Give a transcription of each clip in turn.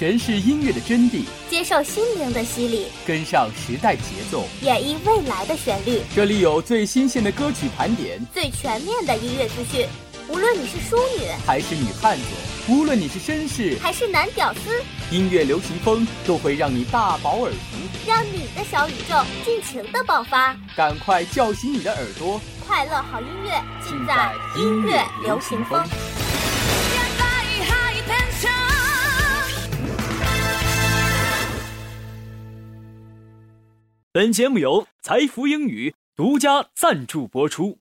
诠释音乐的真谛，接受心灵的洗礼，跟上时代节奏，演绎未来的旋律。这里有最新鲜的歌曲盘点，最全面的音乐资讯。无论你是淑女还是女汉子，无论你是绅士还是男屌丝，音乐流行风都会让你大饱耳福，让你的小宇宙尽情的爆发。赶快叫醒你的耳朵，快乐好音乐尽在音乐流行风。本节目由财富英语独家赞助播出。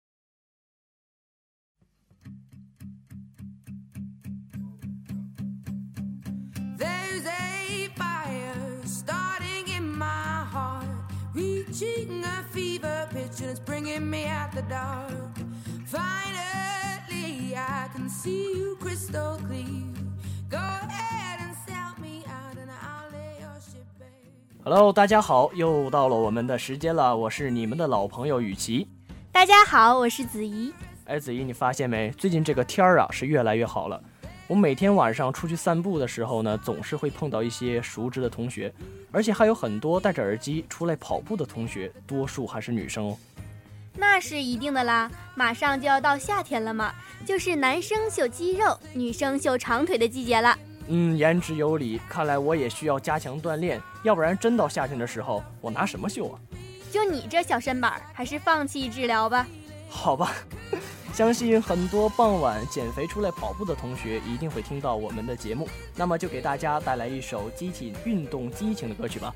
Hello，大家好，又到了我们的时间了，我是你们的老朋友雨琦。大家好，我是子怡。哎，子怡，你发现没？最近这个天儿啊是越来越好了。我每天晚上出去散步的时候呢，总是会碰到一些熟知的同学，而且还有很多戴着耳机出来跑步的同学，多数还是女生哦。那是一定的啦，马上就要到夏天了嘛，就是男生秀肌肉，女生秀长腿的季节了。嗯，言之有理。看来我也需要加强锻炼，要不然真到夏天的时候，我拿什么秀啊？就你这小身板，还是放弃治疗吧。好吧，相信很多傍晚减肥出来跑步的同学一定会听到我们的节目，那么就给大家带来一首激起运动激情的歌曲吧。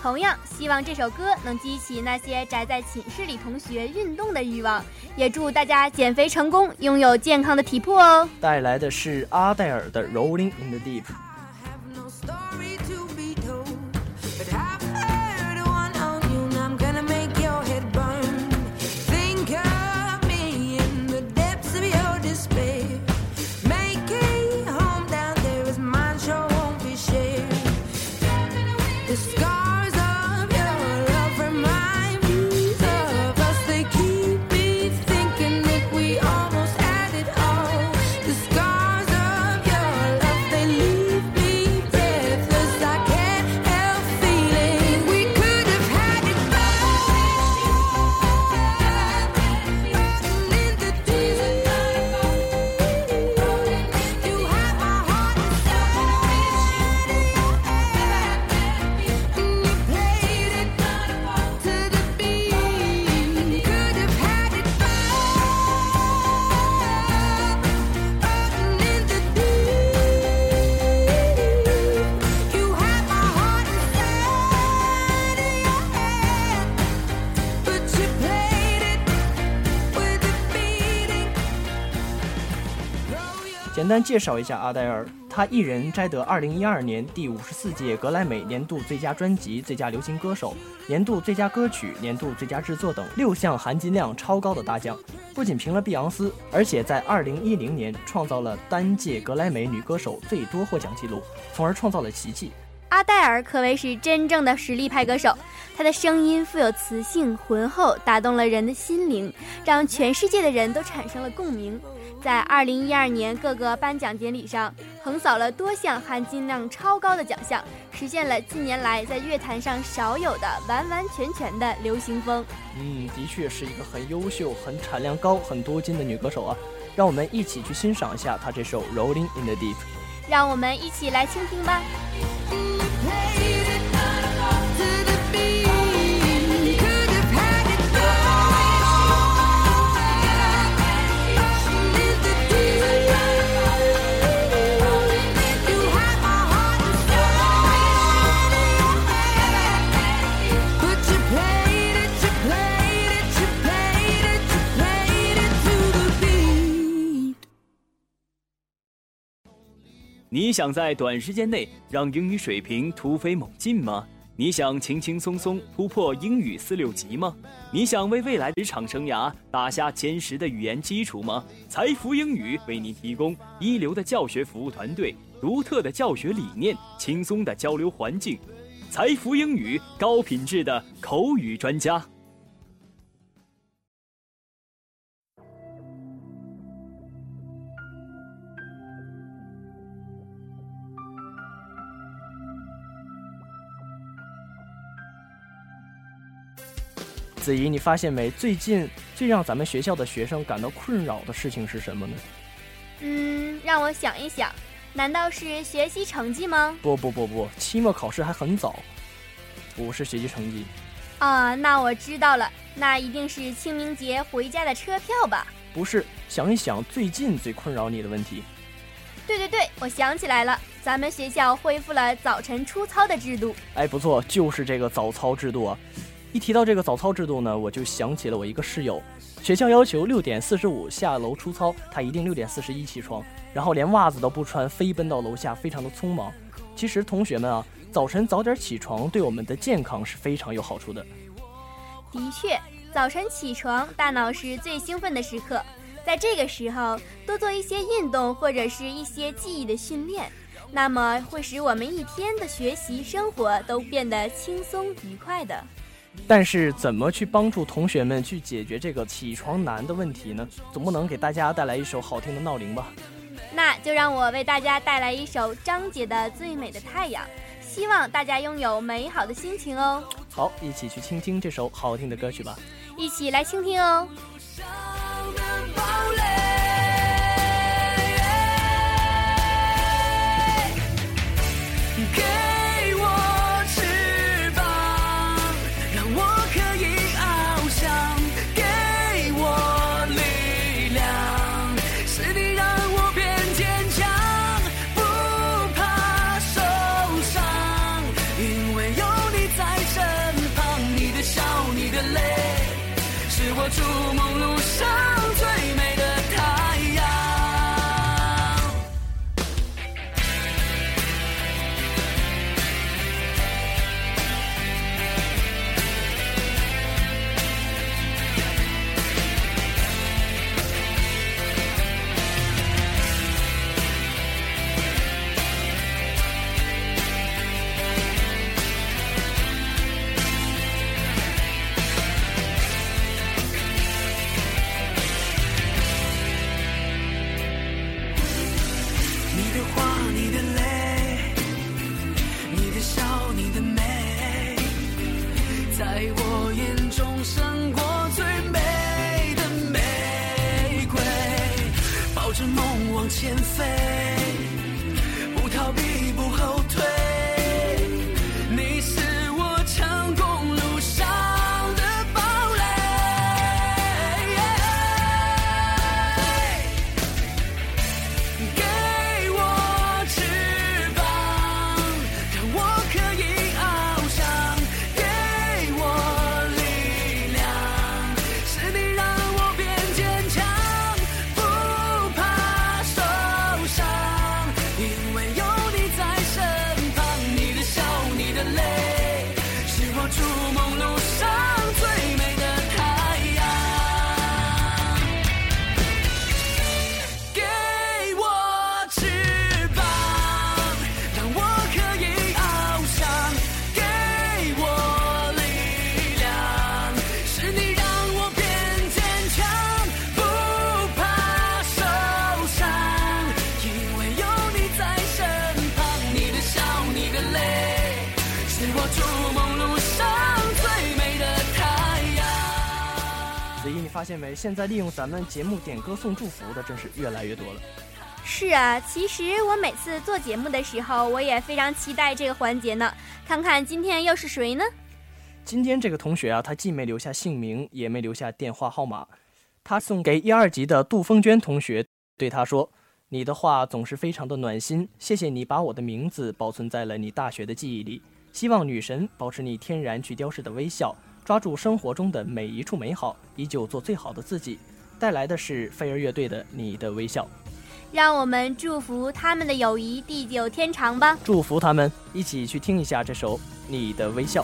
同样希望这首歌能激起那些宅在寝室里同学运动的欲望，也祝大家减肥成功，拥有健康的体魄哦。带来的是阿黛尔的《Rolling in the Deep》。简单介绍一下阿黛尔，她一人摘得2012年第五十四届格莱美年度最佳专辑、最佳流行歌手、年度最佳歌曲、年度最佳制作等六项含金量超高的大奖。不仅平了碧昂斯，而且在2010年创造了单届格莱美女歌手最多获奖记录，从而创造了奇迹。阿黛尔可谓是真正的实力派歌手，她的声音富有磁性、浑厚，打动了人的心灵，让全世界的人都产生了共鸣。在二零一二年各个颁奖典礼上，横扫了多项含金量超高的奖项，实现了近年来在乐坛上少有的完完全全的流行风。嗯，的确是一个很优秀、很产量高、很多金的女歌手啊！让我们一起去欣赏一下她这首《Rolling in the Deep》。让我们一起来倾听吧。你想在短时间内让英语水平突飞猛进吗？你想轻轻松松突破英语四六级吗？你想为未来职场生涯打下坚实的语言基础吗？财富英语为您提供一流的教学服务团队、独特的教学理念、轻松的交流环境。财富英语高品质的口语专家。子怡，你发现没？最近最让咱们学校的学生感到困扰的事情是什么呢？嗯，让我想一想，难道是学习成绩吗？不不不不，期末考试还很早，不是学习成绩。啊，那我知道了，那一定是清明节回家的车票吧？不是，想一想最近最困扰你的问题。对对对，我想起来了，咱们学校恢复了早晨出操的制度。哎，不错，就是这个早操制度啊。一提到这个早操制度呢，我就想起了我一个室友。学校要求六点四十五下楼出操，他一定六点四十一起床，然后连袜子都不穿，飞奔到楼下，非常的匆忙。其实同学们啊，早晨早点起床对我们的健康是非常有好处的。的确，早晨起床，大脑是最兴奋的时刻，在这个时候多做一些运动或者是一些记忆的训练，那么会使我们一天的学习生活都变得轻松愉快的。但是怎么去帮助同学们去解决这个起床难的问题呢？总不能给大家带来一首好听的闹铃吧？那就让我为大家带来一首张杰的《最美的太阳》，希望大家拥有美好的心情哦。好，一起去倾听这首好听的歌曲吧。一起来倾听哦。Get 发现没？现在利用咱们节目点歌送祝福的真是越来越多了。是啊，其实我每次做节目的时候，我也非常期待这个环节呢。看看今天又是谁呢？今天这个同学啊，他既没留下姓名，也没留下电话号码。他送给一二级的杜凤娟同学，对他说：“你的话总是非常的暖心，谢谢你把我的名字保存在了你大学的记忆里。希望女神保持你天然去雕饰的微笑。”抓住生活中的每一处美好，依旧做最好的自己。带来的是飞儿乐队的《你的微笑》，让我们祝福他们的友谊地久天长吧。祝福他们，一起去听一下这首《你的微笑》。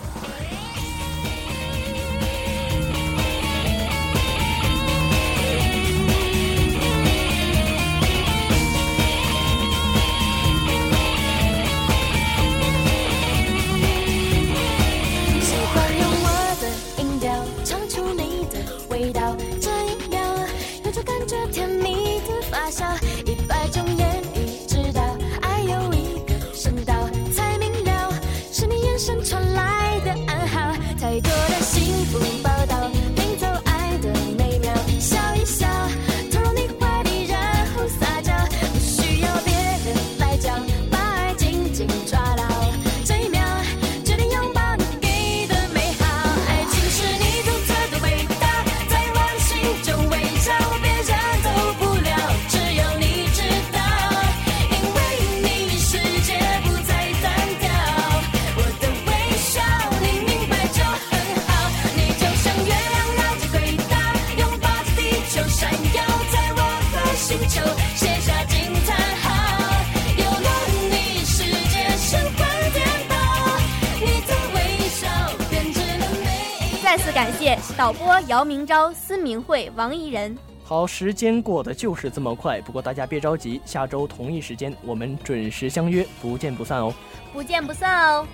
感谢导播姚明昭、孙明慧、王怡人。好，时间过得就是这么快，不过大家别着急，下周同一时间我们准时相约，不见不散哦！不见不散哦！